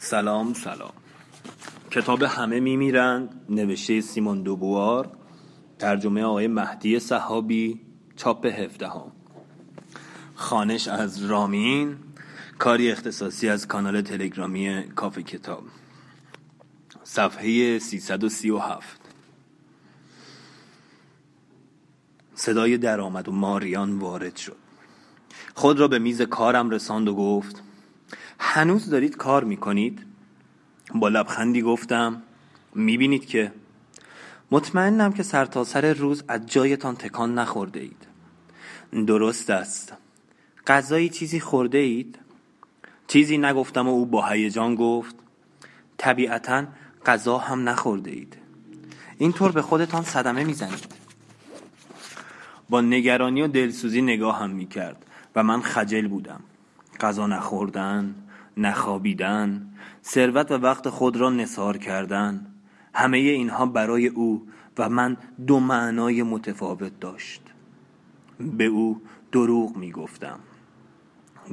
سلام سلام. کتاب همه میمیرند نوشته سیمون دوبوار ترجمه آقای مهدی صحابی چاپ هفدهم. خانش از رامین کاری اختصاصی از کانال تلگرامی کافه کتاب. صفحه 337 صدای درآمد و ماریان وارد شد. خود را به میز کارم رساند و گفت هنوز دارید کار می‌کنید؟ با لبخندی گفتم می‌بینید که مطمئنم که سرتاسر سر روز از جایتان تکان نخورده اید درست است. غذایی چیزی خورده اید؟ چیزی نگفتم و او با هیجان گفت طبیعتا غذا هم نخورده اید اینطور به خودتان صدمه می‌زنید. با نگرانی و دلسوزی نگاه هم می‌کرد و من خجل بودم. غذا نخوردن؟ نخوابیدن ثروت و وقت خود را نصار کردن همه اینها برای او و من دو معنای متفاوت داشت. به او دروغ می گفتم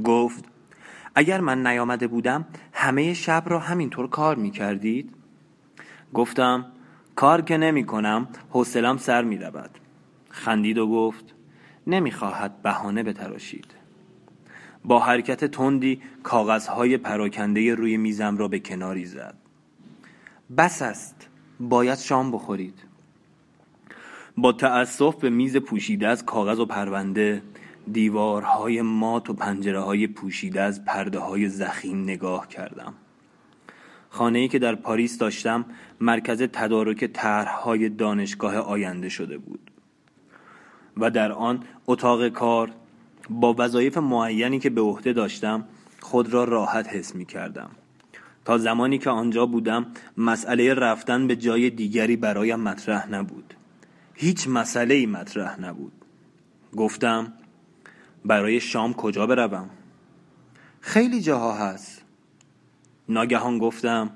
گفت اگر من نیامده بودم همه شب را همینطور کار می کردید؟ گفتم کار که نمی کنم حوصلم سر می رود خندید و گفت نمی خواهد بهانه بتراشید. با حرکت تندی کاغذهای پراکنده روی میزم را به کناری زد. بس است. باید شام بخورید. با تأسف به میز پوشیده از کاغذ و پرونده دیوارهای مات و پنجره های پوشیده از پرده های زخیم نگاه کردم. خانه ای که در پاریس داشتم مرکز تدارک طرحهای دانشگاه آینده شده بود و در آن اتاق کار با وظایف معینی که به عهده داشتم خود را راحت حس می کردم تا زمانی که آنجا بودم مسئله رفتن به جای دیگری برایم مطرح نبود. هیچ مسئله ای مطرح نبود. گفتم برای شام کجا بروم؟ خیلی جاها هست. ناگهان گفتم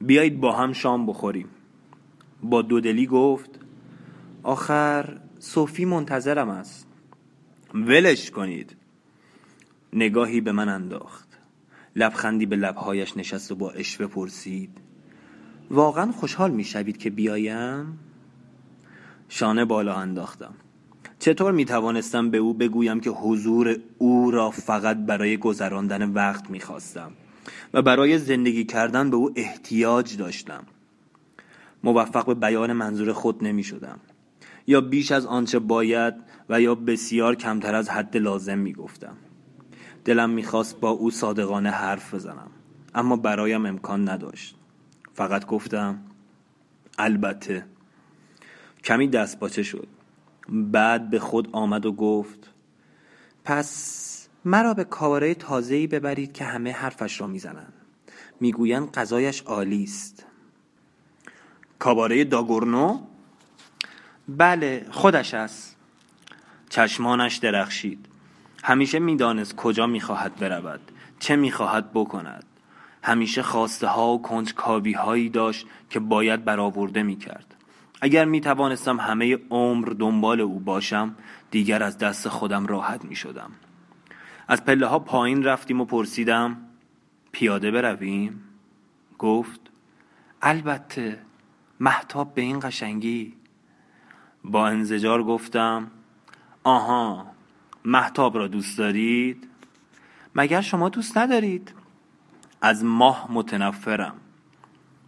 بیایید با هم شام بخوریم. با دودلی گفت آخر صوفی منتظرم است. ولش کنید. نگاهی به من انداخت. لبخندی به لبهایش نشست و با اشوه پرسید واقعا خوشحال می‌شوید که بیایم؟ شانه بالا انداختم. چطور می توانستم به او بگویم که حضور او را فقط برای گذراندن وقت می خواستم و برای زندگی کردن به او احتیاج داشتم. موفق به بیان منظور خود نمی شدم یا بیش از آنچه باید و یا بسیار کمتر از حد لازم می گفتم دلم می‌خواست با او صادقانه حرف بزنم اما برایم امکان نداشت. فقط گفتم البته. کمی دست باچه شد. بعد به خود آمد و گفت پس مرا به کاواره تازه‌ای ببرید که همه حرفش را می‌زنند. می‌گویند غذایش عالی است. کاباره داگورنو؟ بله خودش است چشمانش درخشید. همیشه می‌دانست کجا می‌خواهد برود چه می‌خواهد بکند. همیشه خواسته ها و کنجکاوی هایی داشت که باید برآورده می‌کرد. اگر می توانستم همه عمر دنبال او باشم دیگر از دست خودم راحت می شدم از پله ها پایین رفتیم و پرسیدم پیاده برویم؟ گفت البته محتاب به این قشنگی؟ با انزجار گفتم آها محتاب را دوست دارید؟ مگر شما دوست ندارید؟ از ماه متنفرم.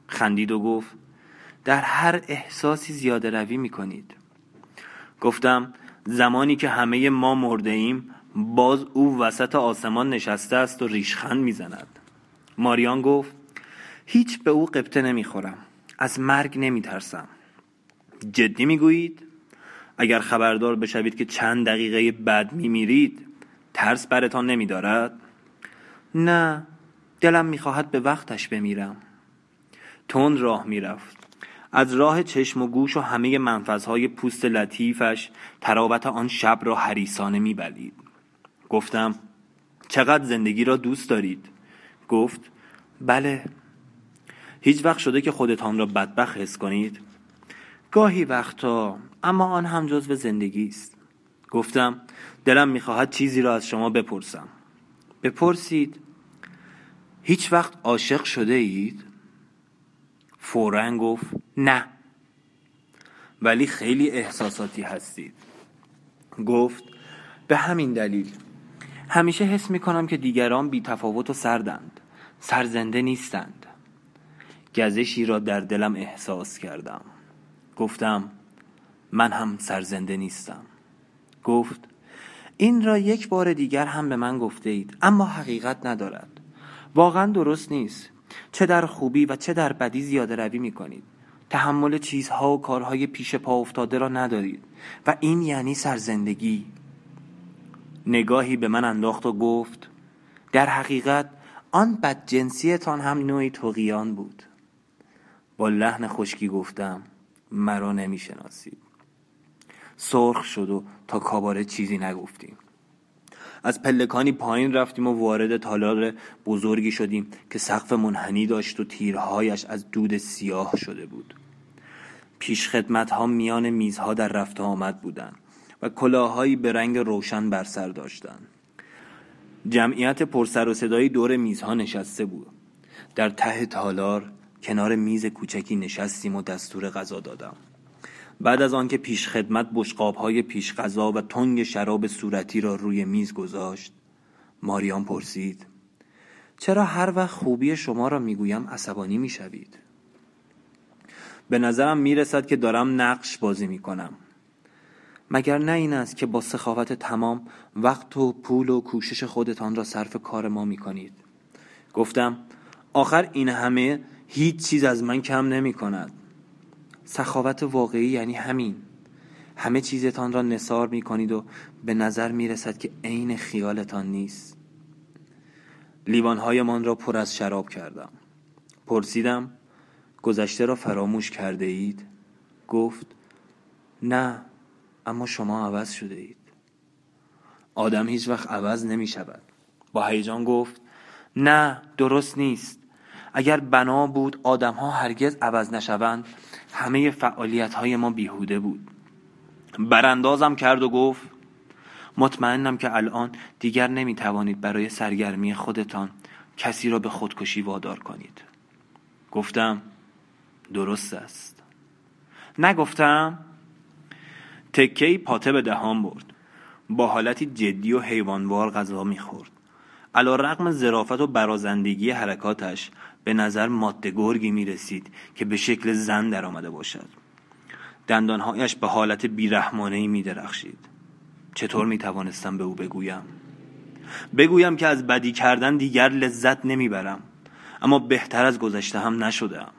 خندید و گفت در هر احساسی زیاده روی می کنید. گفتم زمانی که همه ما مرده ایم باز او وسط آسمان نشسته است و ریشخند می‌زند ماریان گفت هیچ به او قبطه نمی‌خورم از مرگ نمیترسم جدی می‌گویید؟ اگر خبردار بشوید که چند دقیقه بعد میمیرید ترس برتان نمیدارد؟ نه دلم می‌خواهد به وقتش بمیرم. تند راه می‌رفت. از راه چشم و گوش و همه منفذهای پوست لطیفش تراوت آن شب را حریسانه میبلید. گفتم چقدر زندگی را دوست دارید؟ گفت بله. هیچ وقت شده که خودتان را بدبخت حس کنید. گاهی وقتا اما آن هم جزو زندگی است. گفتم دلم می‌خواهد چیزی را از شما بپرسم. بپرسید هیچ وقت عاشق شده اید؟ فورا گفت نه. ولی خیلی احساساتی هستید. گفت به همین دلیل. همیشه حس می کنم که دیگران بی تفاوت و سردند. سرزنده نیستند. گزشی را در دلم احساس کردم. گفتم من هم سرزنده نیستم. گفت این را یک بار دیگر هم به من گفته اید اما حقیقت ندارد. واقعا درست نیست. چه در خوبی و چه در بدی زیاده روی می کنید. تحمل چیزها و کارهای پیش پا افتاده را ندارید. و این یعنی سرزندگی. نگاهی به من انداخت و گفت در حقیقت آن بدجنسیتان هم نوعی توقیان بود. با لحن خشکی گفتم مرا نمی‌شناسید سرخ شد و تا کاباره چیزی نگفتیم. از پلکانی پایین رفتیم و وارد تالار بزرگی شدیم که سقف منحنی داشت و تیرهایش از دود سیاه شده بود. پیش خدمت ها میان میزها در رفت آمد بودند و کلاههایی به رنگ روشن بر سر داشتند. جمعیت پرسر و صدایی دور میزها نشسته بود. در ته تالار کنار میز کوچکی نشستیم و دستور غذا دادم. بعد از آنکه پیش خدمت بشقاب های پیش غذا و تنگ شراب صورتی را روی میز گذاشت ماریان پرسید چرا هر وقت خوبی شما را می‌گویم عصبانی می‌شوید؟ به نظرم می‌رسد که دارم نقش بازی می‌کنم. مگر نه این است که با سخاوت تمام وقت و پول و کوشش خودتان را صرف کار ما می‌کنید؟ گفتم آخر این همه هیچ چیز از من کم نمی کند سخاوت واقعی یعنی همین. همه چیزتان را نصار می کنید و به نظر می رسد که عین خیالتان نیست. لیوانهایمان را پر از شراب کردم. پرسیدم گذشته را فراموش کرده اید؟ گفت نه اما شما عوض شده اید. آدم هیچ وقت عوض نمی شود با هیجان گفت نه درست نیست. اگر بنا بود آدم ها هرگز عوض نشوند همه فعالیت های ما بیهوده بود. براندازم کرد و گفت مطمئنم که الان دیگر نمی توانید برای سرگرمی خودتان کسی را به خودکشی وادار کنید. گفتم درست است. نگفتم تکهی پاته به دهان برد. با حالتی جدی و حیوانوار غذا می‌خورد. علا رقم زرافت و برازندگی حرکاتش به نظر ماده گرگی می رسید که به شکل زن در آمده باشد. دندانهایش به حالت بیرحمانه می درخشید چطور می توانستم به او بگویم؟ بگویم که از بدی کردن دیگر لذت نمی‌برم اما بهتر از گذشته هم نشدم.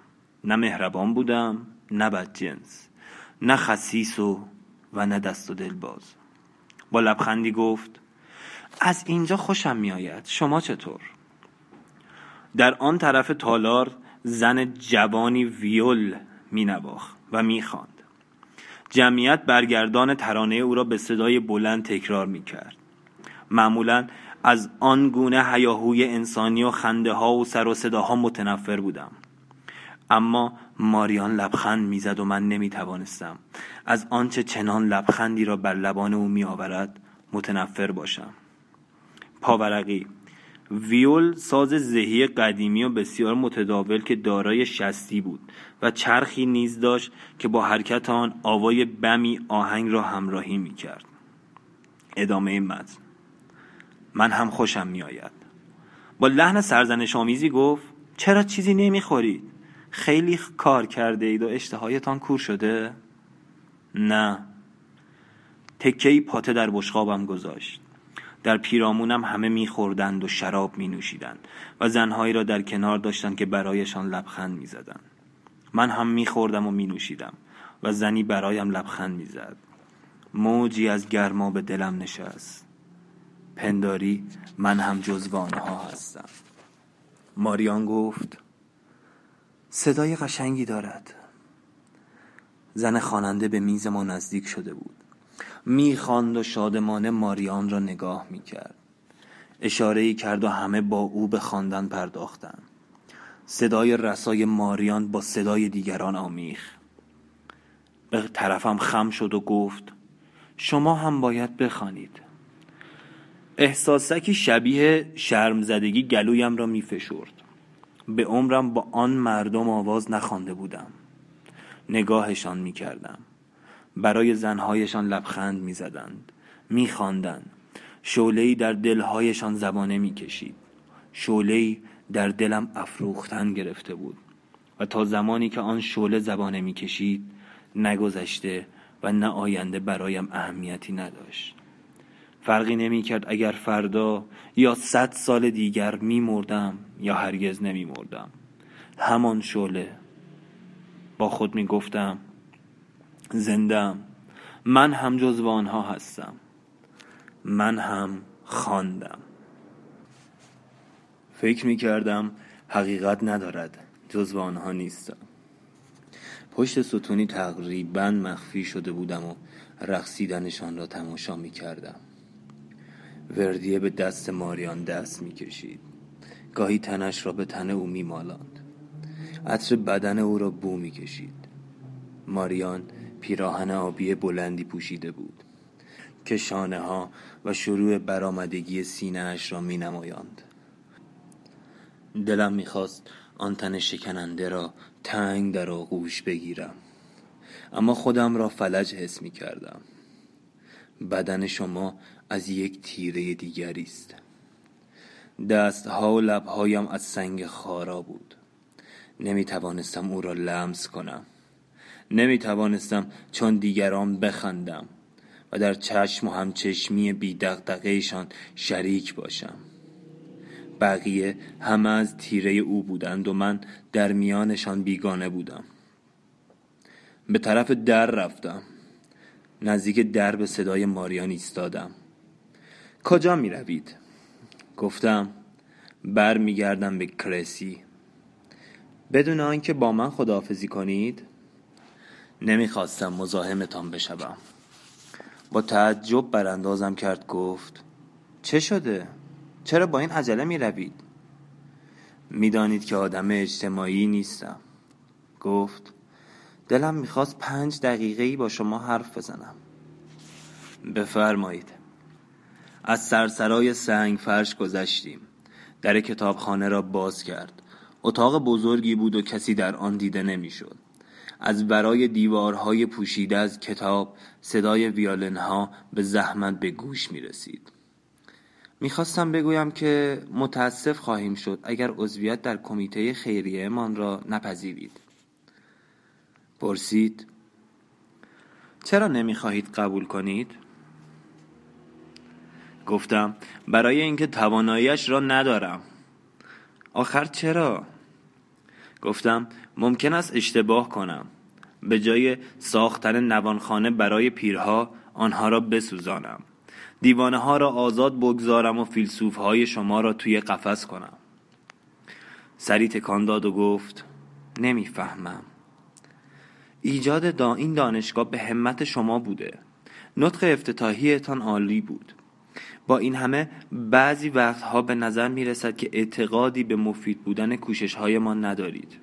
نه مهربان بودم نه بد جنس نه خسیس و و نه دست و دل باز با لبخندی گفت از اینجا خوشم میآید. شما چطور؟ در آن طرف تالار زن جوانی ویول می نواخ و می خاند. جمعیت برگردان ترانه او را به صدای بلند تکرار می کرد. معمولا از آن گونه هیاهوی انسانی و خنده ها و سر و صداها متنفر بودم اما ماریان لبخند می‌زد و من نمی توانستم از آنچه چنان لبخندی را بر لبان او می آورد متنفر باشم پاورقی ویول ساز زهی قدیمی و بسیار متداول که دارای شستی بود و چرخی نیز داشت که با حرکت آن آوای بمی آهنگ را همراهی می کرد ادامه متن. من هم خوشم می آید با لحن سرزنش آمیزی گفت چرا چیزی نمی خورید؟ خیلی کار کرده اید و اشتهایتان کور شده؟ نه. تکهی پاته در بشقابم گذاشت. در پیرامونم همه میخوردند و شراب می نوشیدند و زنهایی را در کنار داشتند که برایشان لبخند می‌زدند. من هم میخوردم و می نوشیدم و زنی برایم لبخند می‌زد. موجی از گرما به دلم نشست. پنداری من هم جزو آنها هستم. ماریان گفت صدای قشنگی دارد. زن خواننده به میز ما نزدیک شده بود. می‌خواند و شادمانه ماریان را نگاه می‌کرد. اشاره کرد و همه با او به خواندن پرداختند. صدای رسای ماریان با صدای دیگران آمیخ به طرفم خم شد و گفت شما هم باید بخوانید. احساسکی شبیه شرمزدگی گلویم را میفشرد. به عمرم با آن مردم آواز نخوانده بودم. نگاهشان می کردم برای زنهایشان لبخند می زدند می خواندند شعله‌ای در دلهایشان زبانه می کشید شعله‌ای در دلم افروختن گرفته بود و تا زمانی که آن شعله زبانه می کشید نگذشته و نه آینده برایم اهمیتی نداشت. فرقی نمی کرد اگر فردا یا صد سال دیگر می مردم یا هرگز نمی مردم همان شعله. با خود می گفتم زندم من هم جزو آنها هستم. من هم خواندم. فکر می کردم حقیقت ندارد جزو آنها نیستم. پشت ستونی تقریبا مخفی شده بودم و رقصیدنشان را تماشا می کردم وردیه به دست ماریان دست می کشید گاهی تنش را به تن او می مالاند عطر بدن او را بو می کشید ماریان پیراهن آبی بلندی پوشیده بود که شانه ها و شروع برآمدگی سینه اش را می نمایاند دلم می‌خواست آن تن شکننده را تنگ در آغوش بگیرم اما خودم را فلج حس می کردم بدن شما از یک تیره دیگری است. دستها و لبهایم از سنگ خارا بود. نمی توانستم او را لمس کنم. نمی توانستم چون دیگران بخندم و در چشم و همچشمی بی دقدقهشان شریک باشم. بقیه همه از تیره او بودند و من در میانشان بیگانه بودم. به طرف در رفتم. نزدیک در به صدای ماریان ایستادم. کجا می روید؟ گفتم بر می گردم به کرسی بدون آنکه با من خداحافظی کنید نمی‌خواستم مزاحمتان بشوم. با تعجب براندازم کرد گفت چه شده؟ چرا با این عجله می روید؟ می‌دانید که آدم اجتماعی نیستم. گفت دلم می‌خواست پنج دقیقه با شما حرف بزنم. بفرمایید. از سرسرای سنگ فرش گذشتیم. در کتابخانه را باز کرد. اتاق بزرگی بود و کسی در آن دیده نمی‌شد. از برای دیوارهای پوشیده از کتاب صدای ویالنها به زحمت به گوش می رسید می‌خواستم بگویم که متاسف خواهیم شد اگر عضویت در کمیته خیریه من را نپذیرید پرسید چرا نمی‌خواهید قبول کنید؟ گفتم برای اینکه تواناییش را ندارم آخر چرا؟ گفتم ممکن است اشتباه کنم به جای ساختن نوانخانه برای پیرها آنها را بسوزانم. دیوانه ها را آزاد بگذارم و فیلسوف های شما را توی قفس کنم. سری تکان داد و گفت نمی‌فهمم. ایجاد دا این دانشگاه به همت شما بوده. نطق افتتاحیتان عالی بود. با این همه بعضی وقتها به نظر می رسد که اعتقادی به مفید بودن کوشش های ما ندارید.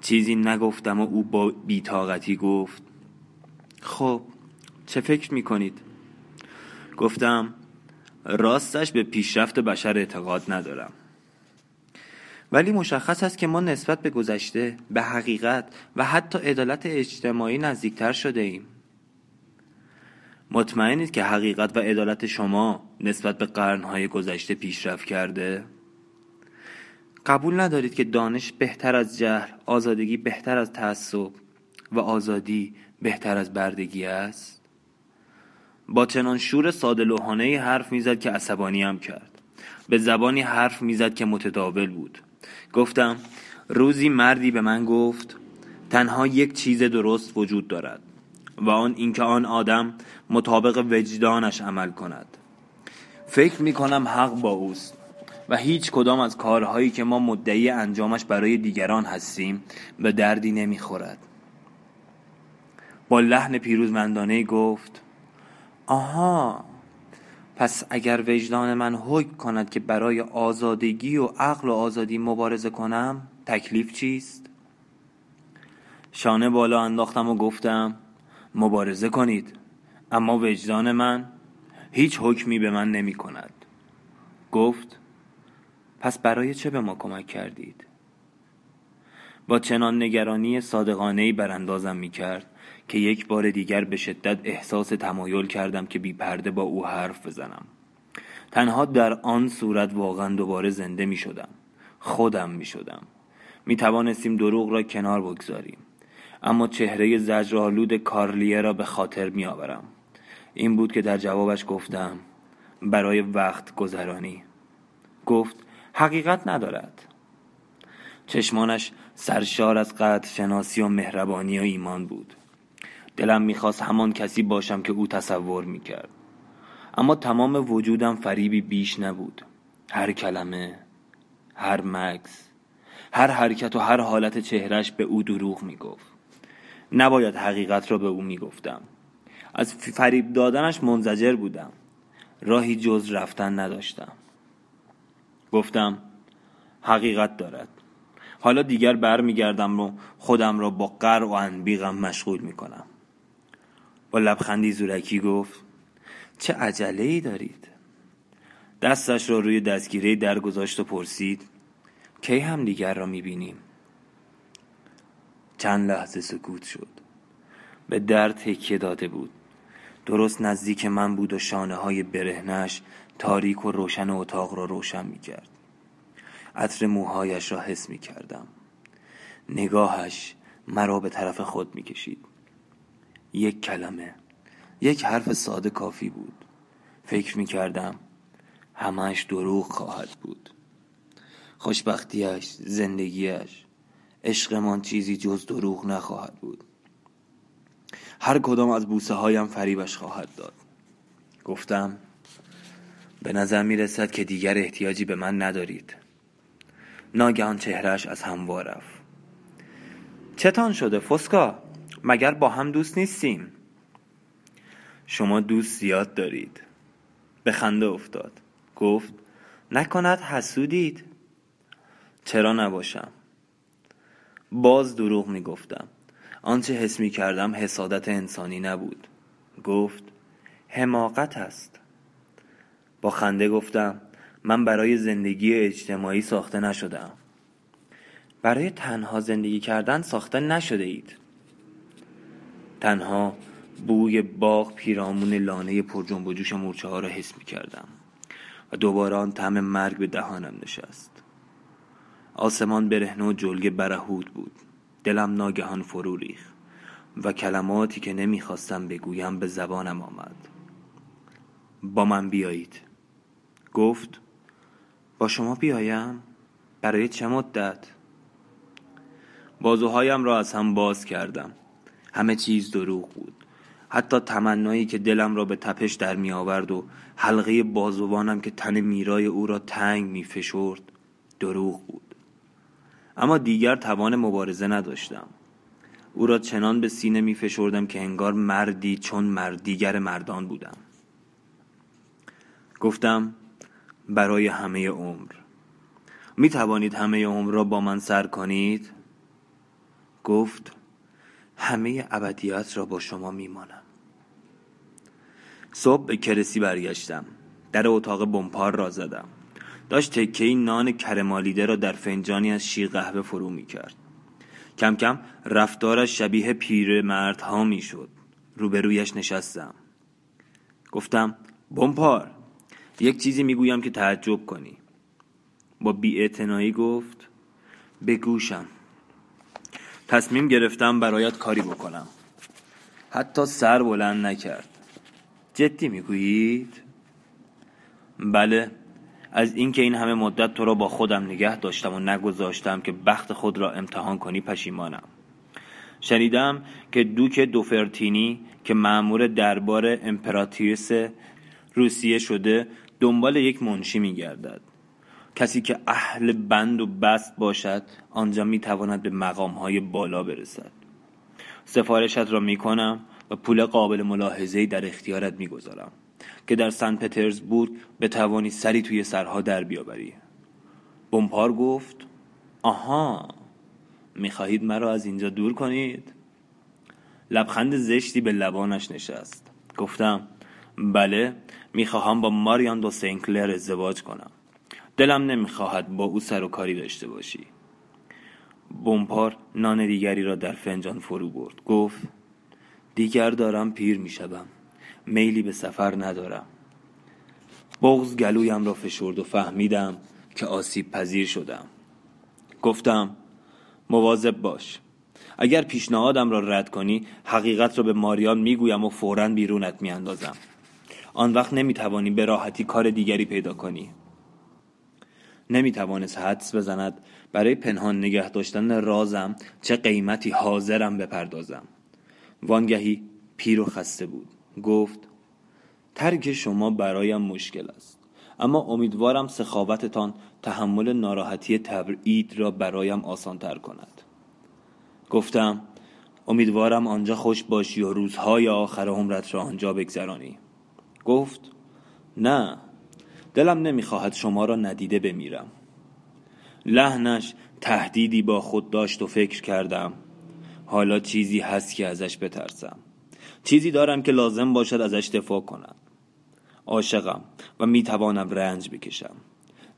چیزی نگفتم و او با بیتاقتی گفت خب چه فکر می کنید؟ گفتم راستش به پیشرفت بشر اعتقاد ندارم ولی مشخص است که ما نسبت به گذشته به حقیقت و حتی عدالت اجتماعی نزدیکتر شده ایم مطمئنید که حقیقت و عدالت شما نسبت به قرنهای گذشته پیشرفت کرده؟ قبول ندارید که دانش بهتر از جهل آزادگی بهتر از تعصب و آزادی بهتر از بردگی است؟ با چنان شور ساده لوحانه حرف می‌زد که عصبانی هم کرد. به زبانی حرف می‌زد که متداول بود. گفتم روزی مردی به من گفت تنها یک چیز درست وجود دارد و آن اینکه آن آدم مطابق وجدانش عمل کند. فکر می کنم حق با اوست. و هیچ کدام از کارهایی که ما مدعی انجامش برای دیگران هستیم به دردی نمی‌خورد با لحن پیروزمندانه گفت آها پس اگر وجدان من حکم کند که برای آزادگی و عقل و آزادی مبارزه کنم تکلیف چیست؟ شانه بالا انداختم و گفتم مبارزه کنید اما وجدان من هیچ حکمی به من نمی کند گفت پس برای چه به ما کمک کردید؟ با چنان نگرانی صادقانه براندازم می کرد که یک بار دیگر به شدت احساس تمایل کردم که بی پرده با او حرف بزنم. تنها در آن صورت واقعا دوباره زنده می شدم خودم می شدم می توانستیم دروغ را کنار بگذاریم. اما چهره زجرآلود کارلیه را به خاطر می آورم این بود که در جوابش گفتم برای وقت گذرانی. گفت حقیقت ندارد. چشمانش سرشار از قدر شناسی و مهربانی و ایمان بود. دلم می‌خواست همان کسی باشم که او تصور می‌کرد. اما تمام وجودم فریبی بیش نبود. هر کلمه هر مکس هر حرکت و هر حالت چهرش به او دروغ می‌گفت. نباید حقیقت را به او می‌گفتم. از فریب دادنش منزجر بودم. راهی جز رفتن نداشتم. گفتم حقیقت دارد. حالا دیگر برمیگردم و خودم را با قر و انبیغم مشغول می‌کنم. با لبخندی زورکی گفت چه عجله ای دارید؟ دستش را روی دستگیره در گذاشت و پرسید کی هم دیگر را می‌بینیم؟ چند لحظه سکوت شد. به در تکیه داده بود. درست نزدیک من بود و شانه های برهنش تاریک و روشن اتاق را روشن می کرد عطر موهایش را حس می کردم نگاهش مرا به طرف خود می کشید یک کلمه یک حرف ساده کافی بود. فکر می کردم همش دروغ خواهد بود. خوشبختیش زندگیش عشقمان چیزی جز دروغ نخواهد بود. هر کدام از بوسه هایم فریبش خواهد داد. گفتم به نظر می رسد که دیگر احتیاجی به من ندارید. ناگهان چهرش از هم رفت. چتان شده فسکا. مگر با هم دوست نیستیم؟ شما دوست زیاد دارید. به خنده افتاد. گفت نکند حسودید. چرا نباشم؟ باز دروغ می گفتم آنچه حس می کردم حسادت انسانی نبود. گفت حماقت است. با خنده گفتم من برای زندگی اجتماعی ساخته نشدم برای تنها زندگی کردن ساخته نشده اید تنها بوی باغ پیرامون لانه پر جنب و جوش مورچه ها را حس می کردم و دوباره آن طعم مرگ به دهانم نشست. آسمان برهنه و جلگه برهود بود. دلم ناگهان فرو ریخ و کلماتی که نمی‌خواستم بگویم به زبانم آمد. با من بیایید. گفت با شما بیایم برای چه مدت؟ بازوهایم را از هم باز کردم. همه چیز دروغ بود. حتی تمنایی که دلم را به تپش در می آورد و حلقه بازوانم که تن میرای او را تنگ می فشرد دروغ بود. اما دیگر توان مبارزه نداشتم. او را چنان به سینه می فشردم که انگار مردی چون مرد دیگر مردان بودم. گفتم برای همه عمر. می توانید همه عمر را با من سر کنید؟ گفت همه ابدیت را با شما میمانم. صبح به کرسی برگشتم. در اتاق بمپار را زدم. داشت تکه نان کرمالیده را در فنجانی از شیر قهوه فرو می کرد کم کم رفتارش شبیه پیر مردها می شد روبرویش نشستم. گفتم بمپار یک چیزی می‌گویم که تعجب کنی. با بیاعتنایی گفت به گوشم. تصمیم گرفتم برایت کاری بکنم. حتی سر بلند نکرد. جدی می‌گویید؟ بله از اینکه این همه مدت تو را با خودم نگه داشتم و نگذاشتم که بخت خود را امتحان کنی پشیمانم. شنیدم که دوک دوفرتینی که معمور دربار امپراتریس روسیه شده دنبال یک منشی میگردد. کسی که اهل بند و بست باشد آنجا می‌تواند به مقام های بالا برسد. سفارشت را می‌کنم و پول قابل ملاحظه‌ای در اختیارت می‌گذارم که در سن پترزبورگ بتوانی سری توی سرها در بیاوری. بمپار گفت آها می‌خواهید مرا از اینجا دور کنید؟ لبخند زشتی به لبانش نشست. گفتم بله می‌خواهم با ماریان دو سنکلر ازدواج کنم. دلم نمی‌خواهد با او سر و کاری داشته باشی. بومپار نان دیگری را در فنجان فرو برد. گفت دیگر دارم پیر می‌شوم. میلی به سفر ندارم. بغز گلویم را فشرد و فهمیدم که آسیب پذیر شدم. گفتم مواظب باش. اگر پیشنهادم را رد کنی حقیقت را به ماریان می‌گویم و فورا بیرونت میاندازم. آن وقت نمی‌توانی به راحتی کار دیگری پیدا کنی. نمی‌توانست حدس بزند برای پنهان نگه داشتن رازم چه قیمتی حاضرم بپردازم. وانگهی پیر و خسته بود. گفت ترک شما برایم مشکل است اما امیدوارم سخاوتتان تحمل ناراحتی تبعید را برایم آسانتر کند. گفتم امیدوارم آنجا خوش باشی و روزهای آخر عمرت را آنجا بگذرانی. گفت نه دلم نمی‌خواهد شما را ندیده بمیرم. لحنش تهدیدی با خود داشت و فکر کردم. حالا چیزی هست که ازش بترسم. چیزی دارم که لازم باشد ازش دفاع کنم. عاشقم و می‌توانم رنج بکشم.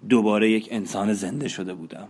دوباره یک انسان زنده شده بودم.